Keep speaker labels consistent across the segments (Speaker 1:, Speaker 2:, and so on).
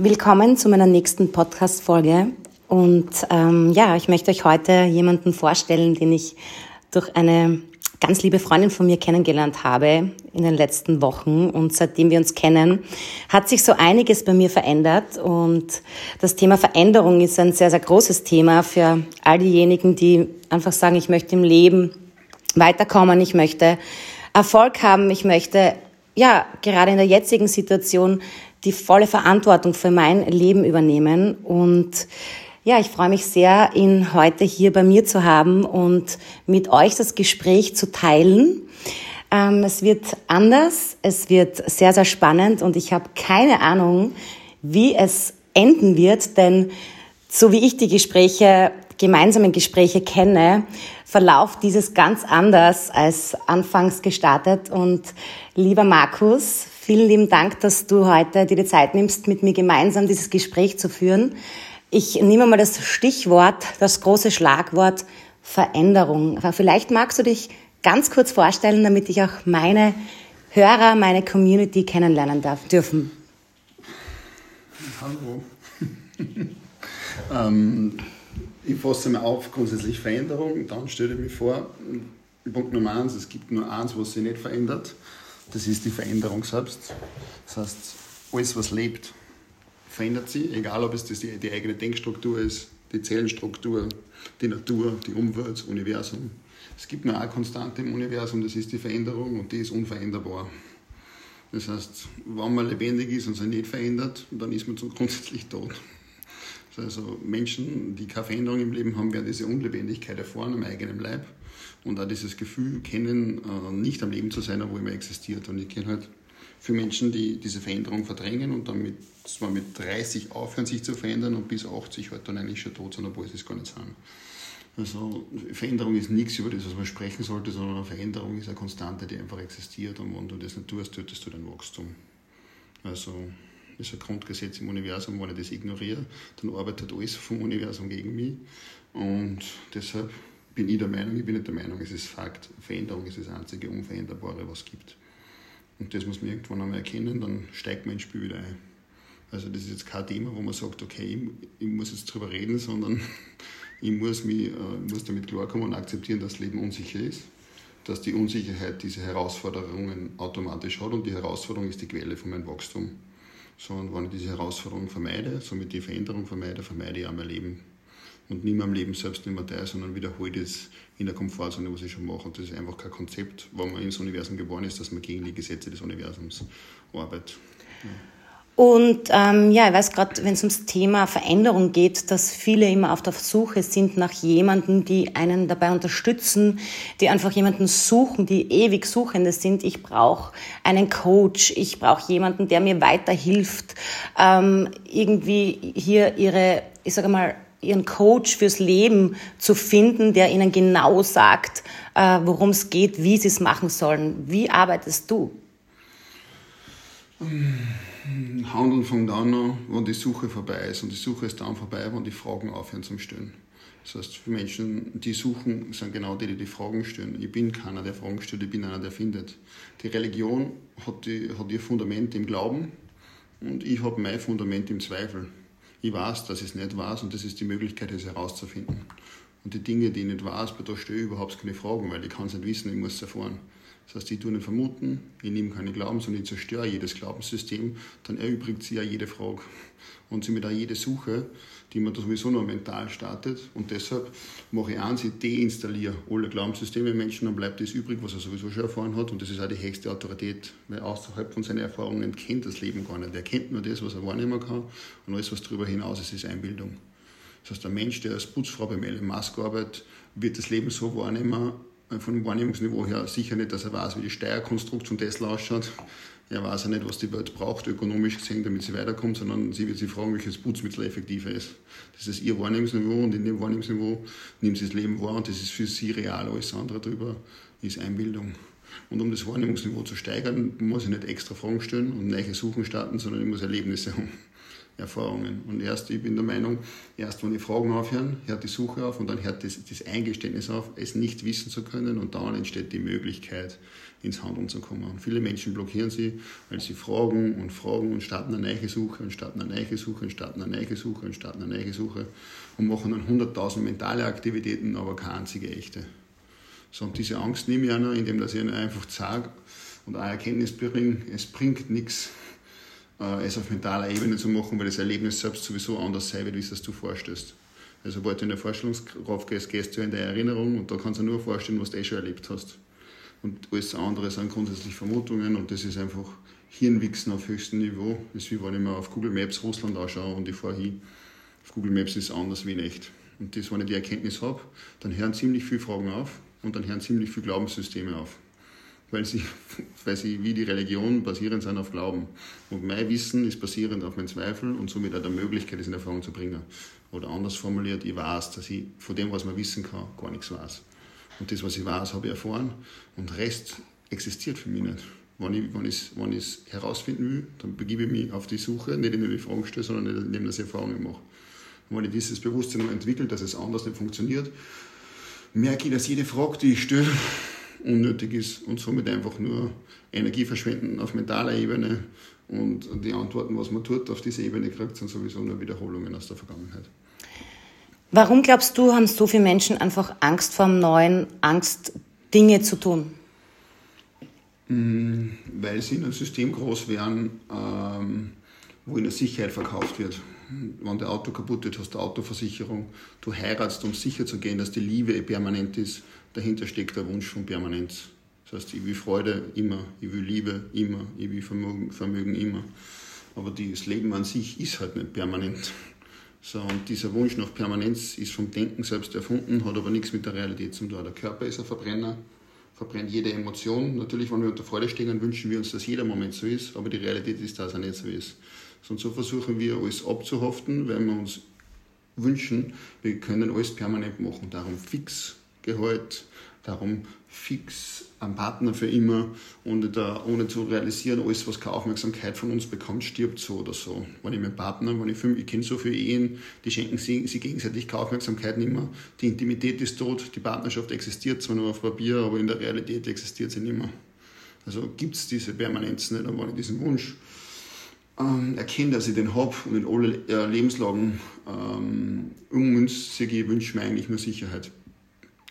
Speaker 1: Willkommen zu meiner nächsten Podcast-Folge. Und ähm, ja, ich möchte euch heute jemanden vorstellen, den ich durch eine ganz liebe Freundin von mir kennengelernt habe in den letzten Wochen. Und seitdem wir uns kennen, hat sich so einiges bei mir verändert. Und das Thema Veränderung ist ein sehr, sehr großes Thema für all diejenigen, die einfach sagen, ich möchte im Leben weiterkommen, ich möchte Erfolg haben, ich möchte ja gerade in der jetzigen Situation die volle Verantwortung für mein Leben übernehmen. Und ja, ich freue mich sehr, ihn heute hier bei mir zu haben und mit euch das Gespräch zu teilen. Ähm, es wird anders, es wird sehr, sehr spannend und ich habe keine Ahnung, wie es enden wird, denn so wie ich die Gespräche, gemeinsamen Gespräche kenne, verlauft dieses ganz anders als anfangs gestartet. Und lieber Markus, vielen lieben Dank, dass du heute dir die Zeit nimmst, mit mir gemeinsam dieses Gespräch zu führen. Ich nehme mal das Stichwort, das große Schlagwort Veränderung. Vielleicht magst du dich ganz kurz vorstellen, damit ich auch meine Hörer, meine Community kennenlernen darf, dürfen.
Speaker 2: Hallo. ähm, ich fasse mal auf, grundsätzlich Veränderung. Dann stelle ich mir vor, Punkt Nummer eins, es gibt nur eins, was sich nicht verändert. Das ist die Veränderung selbst. Das heißt, alles, was lebt, verändert sich, egal ob es die, die eigene Denkstruktur ist, die Zellenstruktur, die Natur, die Umwelt, das Universum. Es gibt nur eine Konstante im Universum, das ist die Veränderung und die ist unveränderbar. Das heißt, wenn man lebendig ist und sich nicht verändert, dann ist man grundsätzlich tot. Also Menschen, die keine Veränderung im Leben haben, werden diese Unlebendigkeit erfahren am eigenen Leib und auch dieses Gefühl kennen, äh, nicht am Leben zu sein, obwohl man existiert. Und ich kenne halt für Menschen, die diese Veränderung verdrängen und dann mit, zwar mit 30 aufhören, sich zu verändern und bis 80 halt dann eigentlich schon tot sind, obwohl sie es gar nicht sind. Also Veränderung ist nichts über das, was man sprechen sollte, sondern eine Veränderung ist eine Konstante, die einfach existiert und wenn du das nicht tust, tötest du dein Wachstum. Also ist ein Grundgesetz im Universum, wenn ich das ignoriere, dann arbeitet alles vom Universum gegen mich. Und deshalb bin ich der Meinung, ich bin nicht der Meinung, es ist Fakt, Veränderung ist das einzige Unveränderbare, was es gibt. Und das muss man irgendwann einmal erkennen, dann steigt man ins Spiel wieder ein. Also das ist jetzt kein Thema, wo man sagt, okay, ich, muss jetzt drüber reden, sondern ich muss, mich, äh, muss damit klarkommen und akzeptieren, dass das Leben unsicher ist, dass die Unsicherheit diese Herausforderungen automatisch hat und die Herausforderung ist die Quelle von meinem Wachstum sondern wenn ich diese Herausforderung vermeide, somit die Veränderung vermeide, vermeide ich auch mein Leben. Und nicht mehr am Leben selbst nicht mehr sondern wiederhole das in der Komfortzone, was ich schon mache. Und das ist einfach kein Konzept, wo man ins Universum geboren ist, dass man gegen die Gesetze des Universums arbeitet. Ja.
Speaker 1: Und ähm, ja, ich weiß gerade, wenn es ums Thema Veränderung geht, dass viele immer auf der Suche sind nach jemanden, die einen dabei unterstützen, die einfach jemanden suchen, die ewig Suchende sind. Ich brauche einen Coach, ich brauche jemanden, der mir weiterhilft, ähm, irgendwie hier ihre, ich sage mal, ihren Coach fürs Leben zu finden, der ihnen genau sagt, äh, worum es geht, wie sie es machen sollen. Wie arbeitest du?
Speaker 2: Handeln fängt an, wenn die Suche vorbei ist. Und die Suche ist dann vorbei, wenn die Fragen aufhören zum Stellen. Das heißt, für Menschen, die suchen, sind genau die, die die Fragen stellen. Ich bin keiner, der Fragen stellt, ich bin einer, der findet. Die Religion hat, die, hat ihr Fundament im Glauben und ich habe mein Fundament im Zweifel. Ich weiß, dass ich es nicht weiß und das ist die Möglichkeit, es herauszufinden. Und die Dinge, die ich nicht weiß, da stelle ich überhaupt keine Fragen, weil ich kann es nicht wissen, ich muss es erfahren. Das heißt, ich tue nicht vermuten, ich nehme keine Glauben, sondern ich zerstöre jedes Glaubenssystem, dann erübrigt sie ja jede Frage und somit auch jede Suche, die man da sowieso noch mental startet. Und deshalb mache ich eins, ich deinstalliere alle Glaubenssysteme im Menschen, dann bleibt das übrig, was er sowieso schon erfahren hat. Und das ist auch die höchste Autorität, weil außerhalb von seinen Erfahrungen kennt das Leben gar nicht. Er kennt nur das, was er wahrnehmen kann und alles, was darüber hinaus ist, ist Einbildung. Das heißt, der Mensch, der als Putzfrau beim Elon Musk arbeitet, wird das Leben so wahrnehmen, von dem Wahrnehmungsniveau her sicher nicht, dass er weiß, wie die Steuerkonstrukt von Tesla ausschaut. Er weiß ja nicht, was die Welt braucht, ökonomisch gesehen, damit sie weiterkommt, sondern sie wird sich fragen, welches Putzmittel effektiver ist. Das ist ihr Wahrnehmungsniveau und in dem Wahrnehmungsniveau nimmt sie das Leben wahr und das ist für sie real. Alles andere darüber ist Einbildung. Und um das Wahrnehmungsniveau zu steigern, muss ich nicht extra Fragen stellen und neue Suchen starten, sondern ich muss Erlebnisse haben. Erfahrungen. Und erst, ich bin der Meinung, erst wenn die Fragen aufhören, hört die Suche auf und dann hört das, das Eingeständnis auf, es nicht wissen zu können und dann entsteht die Möglichkeit, ins Handeln zu kommen. Und viele Menschen blockieren sie, weil sie fragen und fragen und starten eine neue Suche und starten eine neue Suche und starten eine neue Suche und starten eine neue Suche und machen dann 100.000 mentale Aktivitäten, aber keine einzige echte. So, und diese Angst nehme ich auch noch, indem ich ihnen einfach sage und auch Erkenntnis bringe, es bringt nichts, äh, es auf mentaler Ebene zu machen, weil das Erlebnis selbst sowieso anders sein wird, wie es das du vorstellst. Also, sobald du in der Vorstellungskraft gehst, gehst du in der Erinnerung und da kannst du nur vorstellen, was du eh schon erlebt hast. Und alles andere sind grundsätzlich Vermutungen und das ist einfach Hirnwichsen auf höchstem Niveau. Das ist wie wenn ich mir auf Google Maps Russland anschaue und ich fahre hin. Auf Google Maps ist es anders wie in echt. Und das, wenn ich die Erkenntnis habe, dann hören ziemlich viele Fragen auf und dann hören ziemlich viele Glaubenssysteme auf weil sie, weil sie wie die Religion basierend sind auf Glauben. Und mein Wissen ist basierend auf meinen Zweifel und somit auch der Möglichkeit, es in Erfahrung zu bringen. Oder anders formuliert, ich weiß, dass ich von dem, was man wissen kann, gar nichts weiß. Und das, was ich weiß, habe ich erfahren und Rest existiert für mich nicht. Wenn ich, wenn ich, wenn ich es herausfinden will, dann begebe ich mich auf die Suche, nicht indem ich Fragen stelle, sondern indem ich Erfahrungen mache. Und wenn ich dieses Bewusstsein entwickle, dass es anders nicht funktioniert, merke ich, dass jede Frage, die ich stelle, unnötig ist und somit einfach nur Energie verschwenden auf mentaler Ebene und die Antworten, was man tut, auf dieser Ebene kriegt, sind sowieso nur Wiederholungen aus der Vergangenheit.
Speaker 1: Warum glaubst du, haben so viele Menschen einfach Angst vor dem Neuen, Angst, Dinge zu tun?
Speaker 2: Mm, weil sie in einem System groß werden, ähm, wo ihnen Sicherheit verkauft wird. Wenn der Auto kaputt ist, hast du Autoversicherung. Du heiratst, um sicher zu gehen, dass die Liebe permanent ist dahinter steckt der Wunsch von Permanenz. Das heißt, ich will Freude immer, ich will Liebe immer, ich will Vermögen, Vermögen immer. Aber das Leben an sich ist halt nicht permanent. So, und dieser Wunsch nach Permanenz ist vom Denken selbst erfunden, hat aber nichts mit der Realität zu tun. Der Körper ist ein Verbrenner, verbrennt jede Emotion. Natürlich, wenn wir unter Freude stehen, dann wünschen wir uns, dass jeder Moment so ist, aber die Realität ist, dass er nicht so ist. Und so versuchen wir, alles abzuhaften, weil wir uns wünschen, wir können alles permanent machen. Darum fix Gehalt, darum fix am Partner für immer und da, ohne zu realisieren, alles, was keine Aufmerksamkeit von uns bekommt, stirbt so oder so. Wenn ich meinen Partner, wenn ich, ich kenne so viele Ehen, die schenken sich, sich gegenseitig keine Aufmerksamkeit nicht mehr. Die Intimität ist tot, die Partnerschaft existiert zwar nur auf Papier, aber in der Realität existiert sie nicht mehr. Also gibt es diese Permanenz nicht, aber wenn ich diesen Wunsch ähm, erkenne, dass ich den habe und in alle äh, Lebenslagen ähm, ummünzt, sehe ich, wünsche mir eigentlich nur Sicherheit.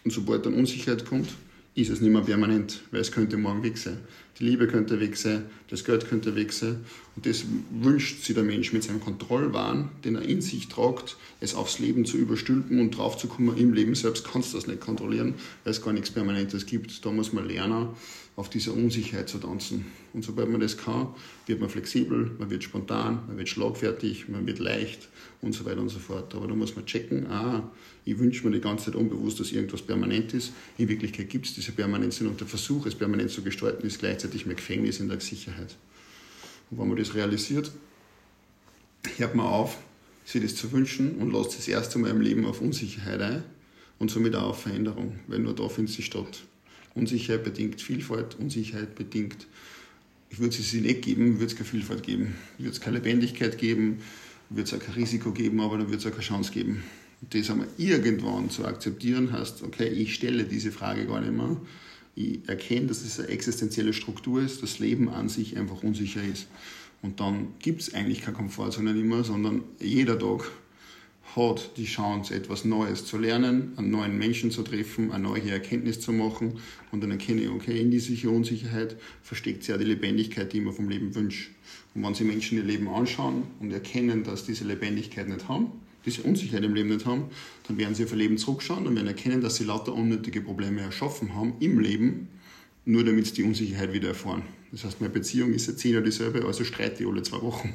Speaker 2: Und sobald dann Unsicherheit kommt, ist es nicht mehr permanent, weil es könnte morgen weg sein. Die Liebe könnte weg sein, das Geld könnte weg sein. Und das wünscht sich der Mensch mit seinem Kontrollwahn, den er in sich tragt, es aufs Leben zu überstülpen und draufzukommen, im Leben selbst kannst du das nicht kontrollieren, weil es gar nichts Permanentes gibt. Da muss man lernen, auf dieser Unsicherheit zu tanzen. Und sobald man das kann, wird man flexibel, man wird spontan, man wird schlagfertig, man wird leicht und so weiter und so fort. Aber da muss man checken, ah, ich wünsche mir die ganze Zeit unbewusst, dass irgendwas permanent ist. In Wirklichkeit gibt es diese Permanenz und der Versuch, es permanent zu gestalten, ist gleichzeitig mehr Gefängnis in der Sicherheit. Und wenn man das realisiert, hört man auf, sich das zu wünschen und lässt das erste Mal im Leben auf Unsicherheit ein und somit auch auf Veränderung, weil nur da findet sie statt. Unsicherheit bedingt Vielfalt, Unsicherheit bedingt, ich würde es nicht geben, würde es keine Vielfalt geben, würde es keine Lebendigkeit geben, würde es auch kein Risiko geben, aber dann würde es auch keine Chance geben. Und das einmal irgendwann zu akzeptieren heißt, okay, ich stelle diese Frage gar nicht mehr, ich erkenne, dass es eine existenzielle Struktur ist, das Leben an sich einfach unsicher ist. Und dann gibt es eigentlich keine Komfortzone mehr, sondern jeder Tag hat die Chance, etwas Neues zu lernen, einen neuen Menschen zu treffen, eine neue Erkenntnis zu machen. Und dann erkenne ich, okay, in dieser Unsicherheit versteckt sich ja die Lebendigkeit, die mir vom Leben wünsche. Und wenn Sie Menschen ihr Leben anschauen und erkennen, dass diese Lebendigkeit nicht haben, diese Unsicherheit im Leben nicht haben, dann werden sie auf ihr Leben zurückschauen und werden erkennen, dass sie lauter unnötige Probleme erschaffen haben im Leben, nur damit sie die Unsicherheit wieder erfahren. Das heißt, meine Beziehung ist jetzt Jahr dieselbe, also streite ich alle zwei Wochen.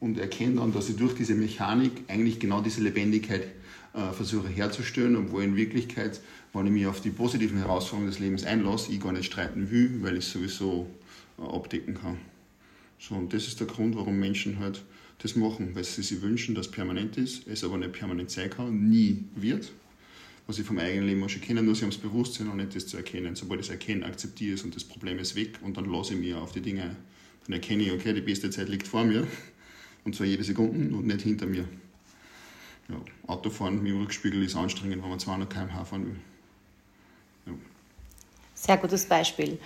Speaker 2: Und erkenne dann, dass ich durch diese Mechanik eigentlich genau diese Lebendigkeit äh, versuche herzustellen, obwohl in Wirklichkeit, wenn ich mich auf die positiven Herausforderungen des Lebens einlasse, ich gar nicht streiten will, weil ich es sowieso äh, abdecken kann. So, und das ist der Grund, warum Menschen halt das machen, weil sie sich wünschen, dass es permanent ist, es aber nicht permanent sein kann, nie wird, was ich vom eigenen Leben auch schon kenne, nur sie haben das Bewusstsein und nicht das zu erkennen. Sobald ich es erkenne, akzeptiere es und das Problem ist weg und dann lasse ich mich auf die Dinge. Dann erkenne ich, okay, die beste Zeit liegt vor mir und zwar jede Sekunde und nicht hinter mir. Ja, Autofahren dem Rückspiegel ist anstrengend, wenn man 200 km/h fahren will.
Speaker 1: Ja. Sehr gutes Beispiel.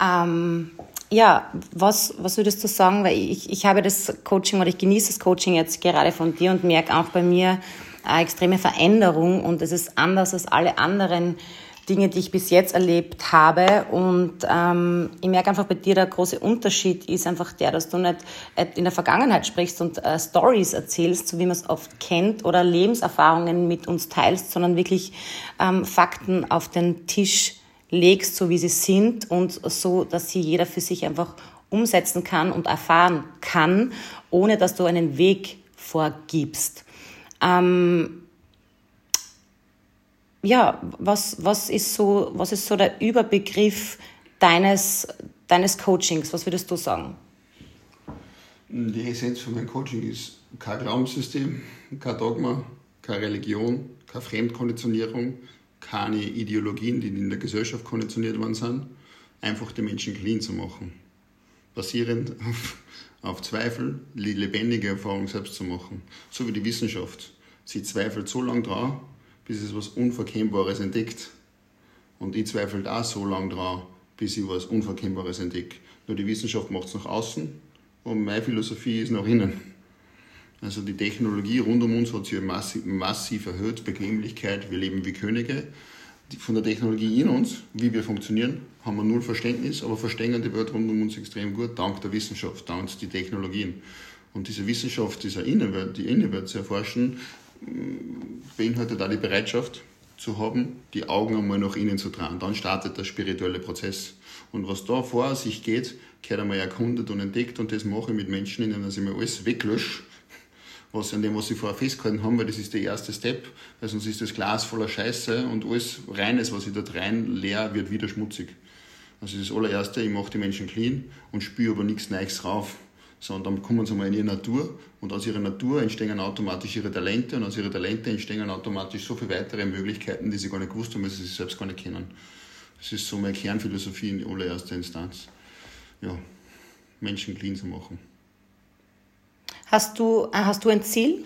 Speaker 1: Ähm, ja, was, was würdest du sagen? Weil ich, ich habe das Coaching oder ich genieße das Coaching jetzt gerade von dir und merke auch bei mir eine extreme Veränderung und es ist anders als alle anderen Dinge, die ich bis jetzt erlebt habe. Und ähm, ich merke einfach bei dir, der große Unterschied ist einfach der, dass du nicht in der Vergangenheit sprichst und äh, Stories erzählst, so wie man es oft kennt, oder Lebenserfahrungen mit uns teilst, sondern wirklich ähm, Fakten auf den Tisch legst, so wie sie sind und so, dass sie jeder für sich einfach umsetzen kann und erfahren kann, ohne dass du einen Weg vorgibst. Ähm, ja, was, was, ist so, was ist so der Überbegriff deines, deines Coachings? Was würdest du sagen?
Speaker 2: Die Essenz von meinem Coaching ist kein Glaubenssystem, kein Dogma, keine Religion, keine Fremdkonditionierung, keine Ideologien, die in der Gesellschaft konditioniert worden sind, einfach den Menschen clean zu machen. Basierend auf, auf Zweifel, die lebendige Erfahrung selbst zu machen. So wie die Wissenschaft. Sie zweifelt so lange dran, bis es was Unverkennbares entdeckt. Und ich zweifle da so lange dran, bis ich was Unverkennbares entdecke. Nur die Wissenschaft macht es nach außen und meine Philosophie ist nach innen. Also die Technologie rund um uns hat sich massiv, massiv erhöht, Bequemlichkeit, wir leben wie Könige. Von der Technologie in uns, wie wir funktionieren, haben wir null Verständnis, aber verstehen die Welt rund um uns extrem gut, dank der Wissenschaft, dank der Technologien. Und diese Wissenschaft, dieser Innenwelt, die Innenwelt zu erforschen, beinhaltet auch die Bereitschaft zu haben, die Augen einmal nach innen zu tragen. Dann startet der spirituelle Prozess. Und was da vor sich geht, gehört einmal erkundet und entdeckt und das mache ich mit Menschen, in denen ich mir alles weglösche was an dem, was sie vorher festgehalten haben, weil das ist der erste Step, weil sonst ist das Glas voller Scheiße und alles Reines, was ich dort rein leer, wird wieder schmutzig. Also das allererste, ich mache die Menschen clean und spüre aber nichts Neues rauf. Sondern dann kommen sie mal in ihre Natur und aus ihrer Natur entstehen automatisch ihre Talente und aus ihren Talente entstehen automatisch so viele weitere Möglichkeiten, die sie gar nicht gewusst haben, weil sie sich selbst gar nicht kennen. Das ist so meine Kernphilosophie in allererster Instanz. Ja, Menschen clean zu machen.
Speaker 1: Hast du, äh, hast du ein Ziel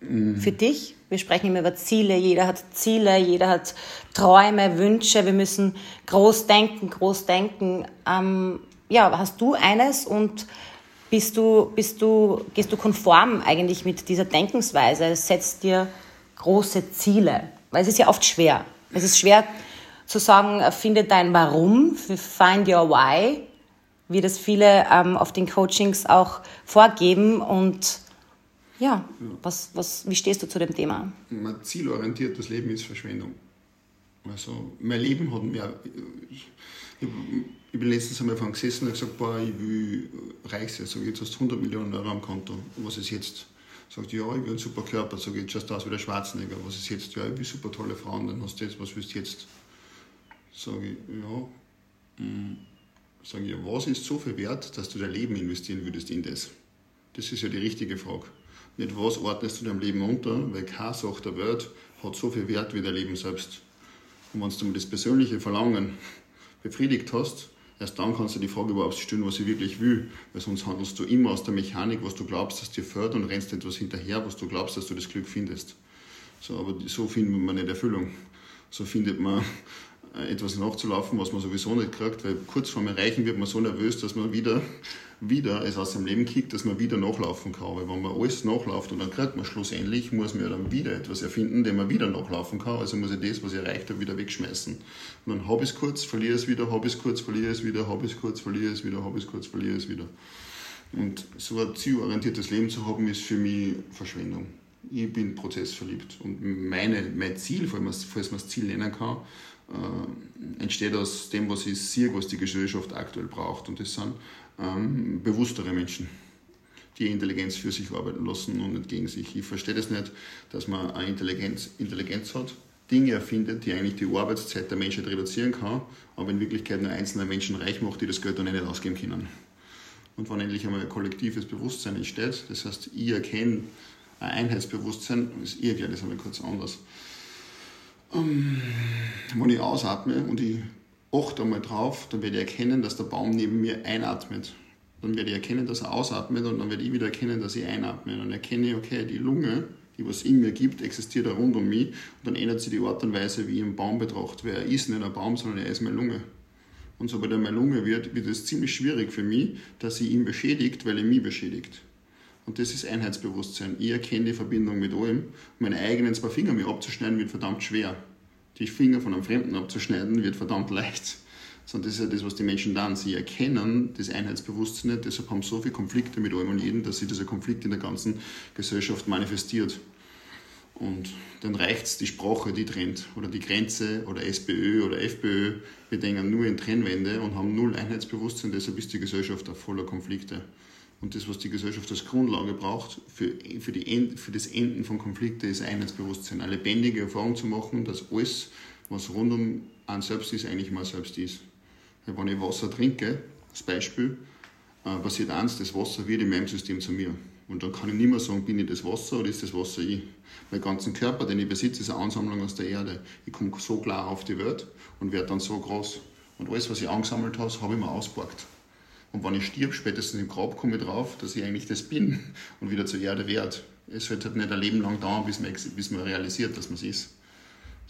Speaker 1: mhm. für dich? Wir sprechen immer über Ziele. Jeder hat Ziele, jeder hat Träume, Wünsche. Wir müssen groß denken, groß denken. Ähm, ja, hast du eines und bist du, bist du, gehst du konform eigentlich mit dieser Denkensweise? Setzt dir große Ziele? Weil es ist ja oft schwer. Es ist schwer zu sagen, finde dein Warum, find your why wie das viele ähm, auf den Coachings auch vorgeben. Und ja, ja, Was, was, wie stehst du zu dem Thema?
Speaker 2: Ein zielorientiertes Leben ist Verschwendung. Also mein Leben hat mir... Ich, ich bin letztens einmal von gesessen und gesagt, boah, ich will reich sein. Sag, jetzt hast du 100 Millionen Euro am Konto. Was ist jetzt? Sagt, ja, ich will einen super Körper. Sag, jetzt schaust du aus wie der Schwarzenegger. Was ist jetzt? Ja, ich will super tolle Frauen. Dann hast du jetzt, was willst du jetzt? Sag ich, ja, mh, mm, Sagen ja, was ist so viel wert, dass du dein Leben investieren würdest in das? Das ist ja die richtige Frage. Nicht, was ordnest du deinem Leben unter, weil keine Sache der Welt hat so viel Wert wie dein Leben selbst. Und wenn du mal das persönliche Verlangen befriedigt hast, erst dann kannst du die Frage überhaupt stellen, was ich wirklich will. Weil sonst handelst du immer aus der Mechanik, was du glaubst, dass dir fördert und rennst etwas hinterher, was du glaubst, dass du das Glück findest. So, aber so findet man nicht Erfüllung. So findet man etwas nachzulaufen, was man sowieso nicht kriegt, weil kurz vor dem Erreichen wird man so nervös, dass man wieder, wieder es aus dem Leben kickt, dass man wieder nachlaufen kann. Weil wenn man alles nachläuft und dann kriegt man schlussendlich, muss man ja dann wieder etwas erfinden, dem man wieder nachlaufen kann. Also muss ich das, was ich erreicht habe, wieder wegschmeißen. Und dann habe ich es kurz, verliere es wieder, habe ich es kurz, verliere es wieder, habe ich es kurz, verliere es wieder, habe ich es kurz, verliere es wieder. Und so ein zielorientiertes Leben zu haben, ist für mich Verschwendung. Ich bin prozessverliebt und meine, mein Ziel, falls man das Ziel nennen kann, äh, entsteht aus dem, was ich sehe, was die Gesellschaft aktuell braucht. Und das sind ähm, bewusstere Menschen, die Intelligenz für sich arbeiten lassen und nicht gegen sich. Ich verstehe das nicht, dass man eine Intelligenz, Intelligenz hat, Dinge erfindet, die eigentlich die Arbeitszeit der Menschheit reduzieren kann, aber in Wirklichkeit nur einzelne Menschen reich macht, die das Geld dann nicht ausgeben können. Und wenn endlich einmal ein kollektives Bewusstsein entsteht, das heißt, ich erkenne ein Einheitsbewusstsein, ich erkläre das einmal kurz anders. Ähm, wenn ich ausatme und ich achte einmal drauf, dann werde ich erkennen, dass der Baum neben mir einatmet. Dann werde ich erkennen, dass er ausatmet und dann werde ich wieder erkennen, dass ich einatme. Und dann erkenne ich, okay, die Lunge, die was in mir gibt, existiert da rund um mich. Und dann ändert sich die Art und Weise, wie ich einen Baum betrachte. Weil er ist nicht ein Baum, sondern er ist meine Lunge. Und sobald er meine Lunge wird, wird es ziemlich schwierig für mich, dass sie ihn beschädigt, weil er mich beschädigt. Und das ist Einheitsbewusstsein. Ich erkenne die Verbindung mit allem. Meine eigenen zwei Finger mir abzuschneiden wird verdammt schwer. Die Finger von einem Fremden abzuschneiden wird verdammt leicht. Sondern das ist ja das, was die Menschen dann. Sie erkennen das Einheitsbewusstsein nicht, deshalb haben so viele Konflikte mit allem und jedem, dass sich dieser Konflikt in der ganzen Gesellschaft manifestiert. Und dann reicht es die Sprache, die trennt, oder die Grenze, oder SPÖ oder FPÖ. Wir denken nur in Trennwände und haben null Einheitsbewusstsein, deshalb ist die Gesellschaft auch voller Konflikte. Und das, was die Gesellschaft als Grundlage braucht für, für, die, für das Enden von Konflikten, ist Einheitsbewusstsein. Eine lebendige Erfahrung zu machen, dass alles, was rund um einen selbst ist, eigentlich mal selbst ist. Wenn ich Wasser trinke, als Beispiel, äh, passiert eins, das Wasser wird in meinem System zu mir. Und dann kann ich nicht mehr sagen, bin ich das Wasser oder ist das Wasser ich. Mein ganzen Körper, den ich besitze, ist eine Ansammlung aus der Erde. Ich komme so klar auf die Welt und werde dann so groß. Und alles, was ich angesammelt habe, habe ich mir ausgeborgt. Und wenn ich stirb, spätestens im Grab komme ich drauf, dass ich eigentlich das bin und wieder zur Erde werde. Es wird halt nicht ein Leben lang dauern, bis man, bis man realisiert, dass man es ist.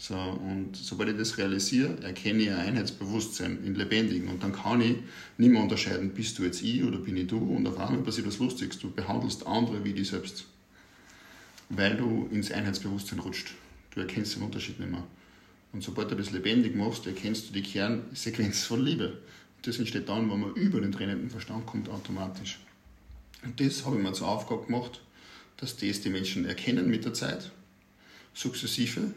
Speaker 2: So, und sobald ich das realisiere, erkenne ich ein Einheitsbewusstsein in Lebendigen. Und dann kann ich nicht mehr unterscheiden, bist du jetzt ich oder bin ich du. Und auf einmal passiert das Lustigste, du behandelst andere wie dich selbst. Weil du ins Einheitsbewusstsein rutscht. Du erkennst den Unterschied nicht mehr. Und sobald du das lebendig machst, erkennst du die Kernsequenz von Liebe. Das entsteht dann, wenn man über den trennenden Verstand kommt, automatisch. Und das habe ich mir zur Aufgabe gemacht, dass das die Menschen erkennen mit der Zeit, sukzessive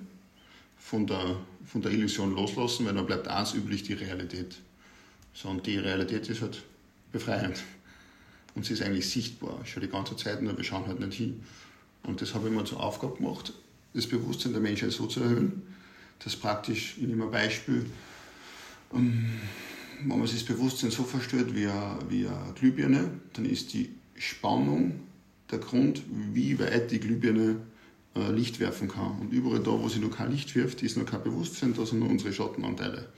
Speaker 2: von der, von der Illusion loslassen, weil dann bleibt eins üblich, die Realität. So, und die Realität ist halt befreiend. Und sie ist eigentlich sichtbar, schon die ganze Zeit, nur wir schauen halt nicht hin. Und das habe ich mir zur Aufgabe gemacht, das Bewusstsein der Menschheit so zu erhöhen, dass praktisch, ich nehme ein Beispiel, ähm, wenn man sich das Bewusstsein so verstört wie eine, wie eine Glühbirne, dann ist die Spannung der Grund, wie weit die Glühbirne äh, Licht werfen kann. Und überall da, wo sie noch kein Licht wirft, ist noch kein Bewusstsein, da sind nur unsere Schattenanteile.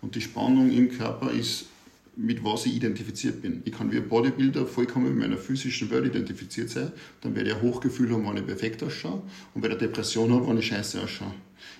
Speaker 2: Und die Spannung im Körper ist, mit was ich identifiziert bin. Ich kann wie ein Bodybuilder vollkommen mit meiner physischen Welt identifiziert sein, dann werde ich ein Hochgefühl haben, wenn ich perfekt ausschaue und werde eine Depression haben, wenn ich scheiße ausschaue.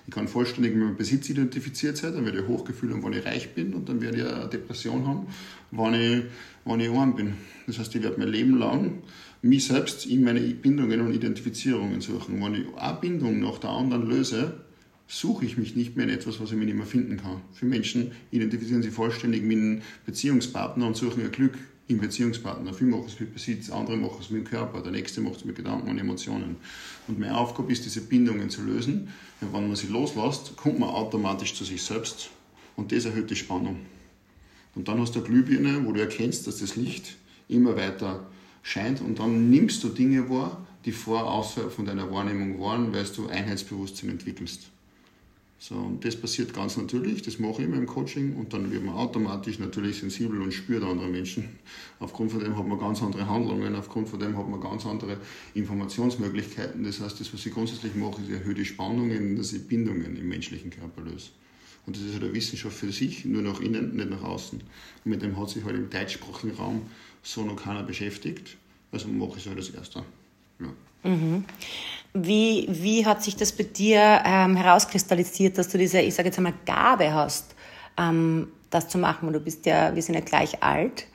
Speaker 2: Ich kann vollständig mit meinem Besitz identifiziert sein, dann werde ich ein Hochgefühl haben, wenn ich reich bin und dann werde ich eine Depression haben, wenn ich, wenn ich arm bin. Das heißt, ich werde mein Leben lang mich selbst in meine Bindungen und Identifizierungen suchen. Wenn ich eine Bindung nach der anderen löse, suche ich mich nicht mehr in etwas, was ich mir nicht mehr finden kann. Für Menschen identifizieren sie vollständig mit einem Beziehungspartner und suchen ihr Glück im Beziehungspartner. Viele machen es mit Besitz, andere machen es mit dem Körper, der nächste macht es mit Gedanken und Emotionen. Und meine Aufgabe ist, diese Bindungen zu lösen. Und wenn man sie loslässt, kommt man automatisch zu sich selbst und das erhöht die Spannung. Und dann hast du eine Glühbirne, wo du erkennst, dass das Licht immer weiter scheint und dann nimmst du Dinge wahr, die vor außerhalb von deiner Wahrnehmung waren, weil du Einheitsbewusstsein entwickelst. So, das passiert ganz natürlich, das mache ich immer im Coaching und dann wird man automatisch natürlich sensibel und spürt andere Menschen. Aufgrund von dem hat man ganz andere Handlungen, aufgrund von dem hat man ganz andere Informationsmöglichkeiten. Das heißt, das, was ich grundsätzlich mache, ist, ich erhöhe die Spannungen, dass ich Bindungen im menschlichen Körper löse. Und das ist halt eine Wissenschaft für sich, nur nach innen, nicht nach außen. Und mit dem hat sich halt im deutschsprachigen Raum so noch keiner beschäftigt. Also mache ich es halt als erster. Ja.
Speaker 1: Mhm. Wie, wie hat sich das bei dir ähm, herauskristallisiert, dass du diese, ich sage jetzt einmal, Gabe hast, ähm, das zu machen? Du bist ja, wir sind ja gleich alt.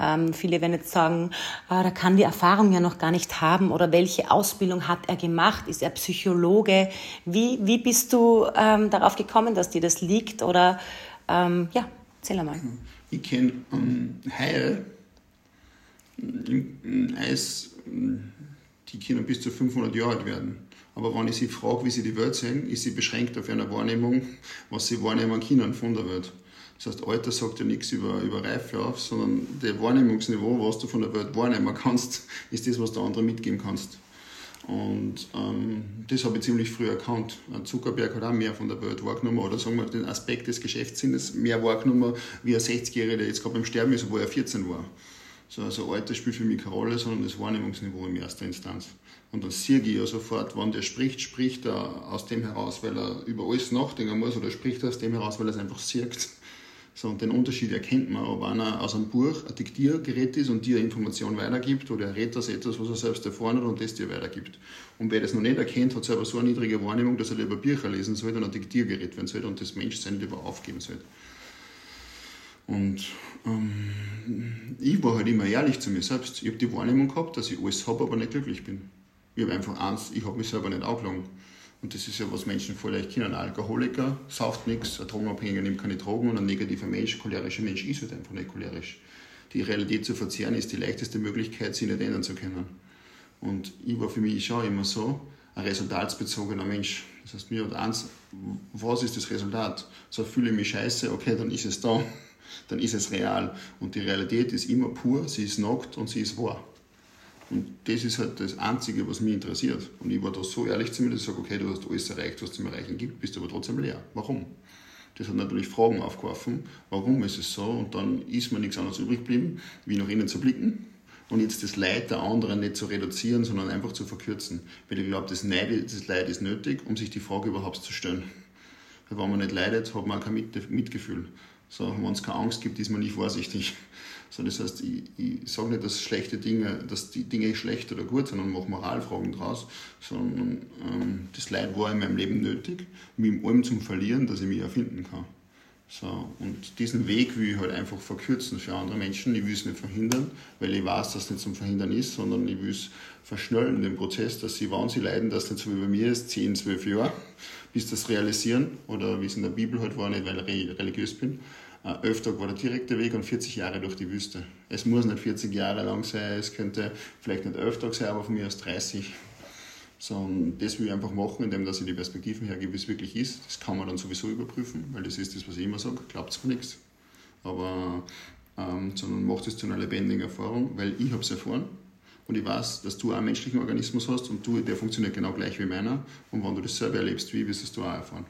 Speaker 1: Ähm, viele werden jetzt sagen, ah, da kann die Erfahrung ja noch gar nicht haben oder welche Ausbildung hat er gemacht? Ist er Psychologe? Wie, wie bist du ähm, darauf gekommen, dass dir das liegt? Oder ähm, ja, erzähl einmal.
Speaker 2: Ich kenne ähm, Heil, Eis die können bis zu 500 Jahre alt werden. Aber wenn ich sie frage, wie sie die Welt sehen, ist sie beschränkt auf eine Wahrnehmung, was sie wahrnehmen können von der Welt. Das heißt, Alter sagt ja nichts über, über Reife auf, sondern das Wahrnehmungsniveau, was du von der Welt wahrnehmen kannst, ist das, was der andere mitgeben kannst. Und ähm, das habe ich ziemlich früh erkannt. Zuckerberg hat auch mehr von der Welt wahrgenommen, oder sagen wir den Aspekt des Geschäftssinnes mehr wahrgenommen, wie ein 60-Jähriger, der jetzt gerade beim Sterben ist, wo er 14 war. So, also Alter spielt für mich keine Rolle, sondern das Wahrnehmungsniveau in erster Instanz. Und dann sehe ich ja sofort, wann der spricht, spricht er aus dem heraus, weil er über alles nachdenken muss oder spricht er aus dem heraus, weil er es einfach sieht. So, und den Unterschied erkennt man, ob einer aus einem Buch ein Diktiergerät ist und dir Information weitergibt oder er redet aus etwas, was er selbst erfahren hat und das dir weitergibt. Und wer das noch nicht erkennt, hat selber so eine niedrige Wahrnehmung, dass er lieber Bücher lesen sollte und ein Diktiergerät werden sollte und das Menschsein lieber aufgeben sollte. Und ähm, ich war halt immer ehrlich zu mir selbst. Ich habe die Wahrnehmung gehabt, dass ich alles habe, aber nicht glücklich bin. Ich habe einfach eins, ich habe mich selber nicht angelogen. Und das ist ja, was Menschen vielleicht kennen. Ein Alkoholiker sauft nichts, ein Drogenabhängiger nimmt keine Drogen und ein negativer Mensch, cholerischer Mensch ist halt einfach nicht cholerisch. Die Realität zu verzehren ist die leichteste Möglichkeit, sie nicht ändern zu können. Und ich war für mich schon immer so ein resultatsbezogener Mensch. Das heißt, mir hat eins, was ist das Resultat? So fühle ich mich scheiße, okay, dann ist es da, dann ist es real. Und die Realität ist immer pur, sie ist nackt und sie ist wahr. Und das ist halt das Einzige, was mich interessiert. Und ich war da so ehrlich zu mir, dass ich sage, okay, du hast alles erreicht, was es zum Erreichen gibt, bist aber trotzdem leer. Warum? Das hat natürlich Fragen aufgeworfen, warum ist es so? Und dann ist mir nichts anderes übrig geblieben, wie nach innen zu blicken und jetzt das Leid der anderen nicht zu reduzieren, sondern einfach zu verkürzen. Weil ich glaube, das, das Leid ist nötig, um sich die Frage überhaupt zu stellen. Weil wenn man nicht leidet, hat man auch kein Mitgefühl. So, wenn es keine Angst gibt, ist man nicht vorsichtig. So, das heißt, ich, ich sage nicht, dass schlechte Dinge, dass die Dinge schlecht oder gut sind und mache Moralfragen draus, sondern ähm, das Leid war in meinem Leben nötig, mich im allem zum Verlieren, dass ich mich erfinden kann. So, und diesen Weg will ich halt einfach verkürzen für andere Menschen. Ich will es nicht verhindern, weil ich weiß, dass es nicht zum Verhindern ist, sondern ich will es verschnellen, den Prozess, dass sie, wenn sie leiden, dass es nicht so wie bei mir ist, 10, 12 Jahre, bis das realisieren, oder wie es in der Bibel halt war, nicht weil ich religiös bin, äh, elf Tage war der direkte Weg und 40 Jahre durch die Wüste. Es muss nicht 40 Jahre lang sein, es könnte vielleicht nicht elf Tage sein, aber von mir aus 30. So, und das will ich einfach machen, indem dass ich die Perspektiven hergebe, wie es wirklich ist. Das kann man dann sowieso überprüfen, weil das ist das, was ich immer sage, glaubt es mir nichts. Aber, ähm, sondern macht es zu einer lebendigen Erfahrung, weil ich habe es erfahren und ich weiß, dass du auch einen menschlichen Organismus hast und du, der funktioniert genau gleich wie meiner. Und wenn du das selber erlebst, wie wirst du es auch erfahren.